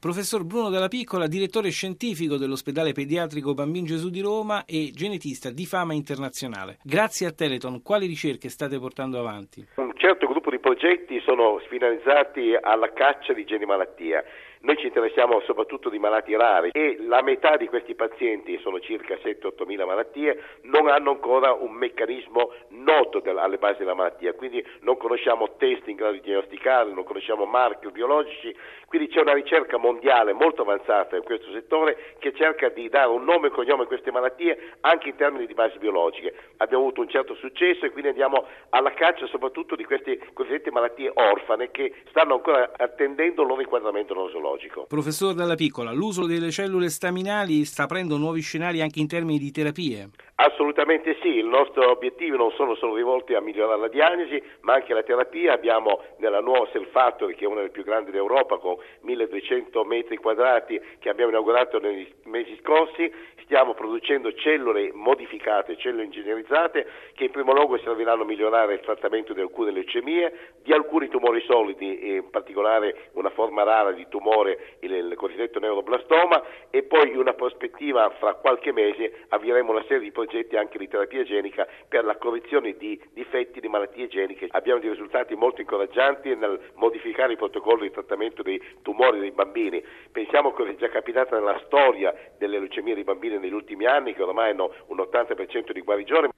Professor Bruno Dalla Piccola, direttore scientifico dell'ospedale pediatrico Bambin Gesù di Roma e genetista di fama internazionale. Grazie a Teleton, quali ricerche state portando avanti? Un certo gruppo di progetti sono finalizzati alla caccia di geni malattia. Noi ci interessiamo soprattutto di malati rari e la metà di questi pazienti, sono circa 7-8 mila malattie, non hanno ancora un meccanismo noto alle basi della malattia, quindi non conosciamo test in grado di diagnosticare, non conosciamo marchi biologici, quindi c'è una ricerca mondiale molto avanzata in questo settore che cerca di dare un nome e cognome a queste malattie anche in termini di basi biologiche. Abbiamo avuto un certo successo e quindi andiamo alla caccia soprattutto di queste cosiddette malattie orfane che stanno ancora attendendo il loro inquadramento nosologico. Professor Dalla Piccola, l'uso delle cellule staminali sta aprendo nuovi scenari anche in termini di terapie? Assolutamente sì, il nostro obiettivo non sono solo rivolti a migliorare la diagnosi, ma anche la terapia. Abbiamo nella nuova Cell Factory, che è una delle più grandi d'Europa, con 1200 metri quadrati, che abbiamo inaugurato negli mesi scorsi, stiamo producendo cellule modificate, cellule ingegnerizzate, che in primo luogo serviranno a migliorare il trattamento di alcune leucemie, di alcuni tumori solidi, in particolare una forma rara di tumore, il, il cosiddetto neuroblastoma, e poi in una prospettiva fra qualche mese avvieremo una serie di progetti progetti anche di terapia genica per la correzione di difetti di malattie geniche. Abbiamo dei risultati molto incoraggianti nel modificare i protocolli di trattamento dei tumori dei bambini. Pensiamo che è già capitato nella storia delle leucemie dei bambini negli ultimi anni, che ormai hanno un 80% di guarigione.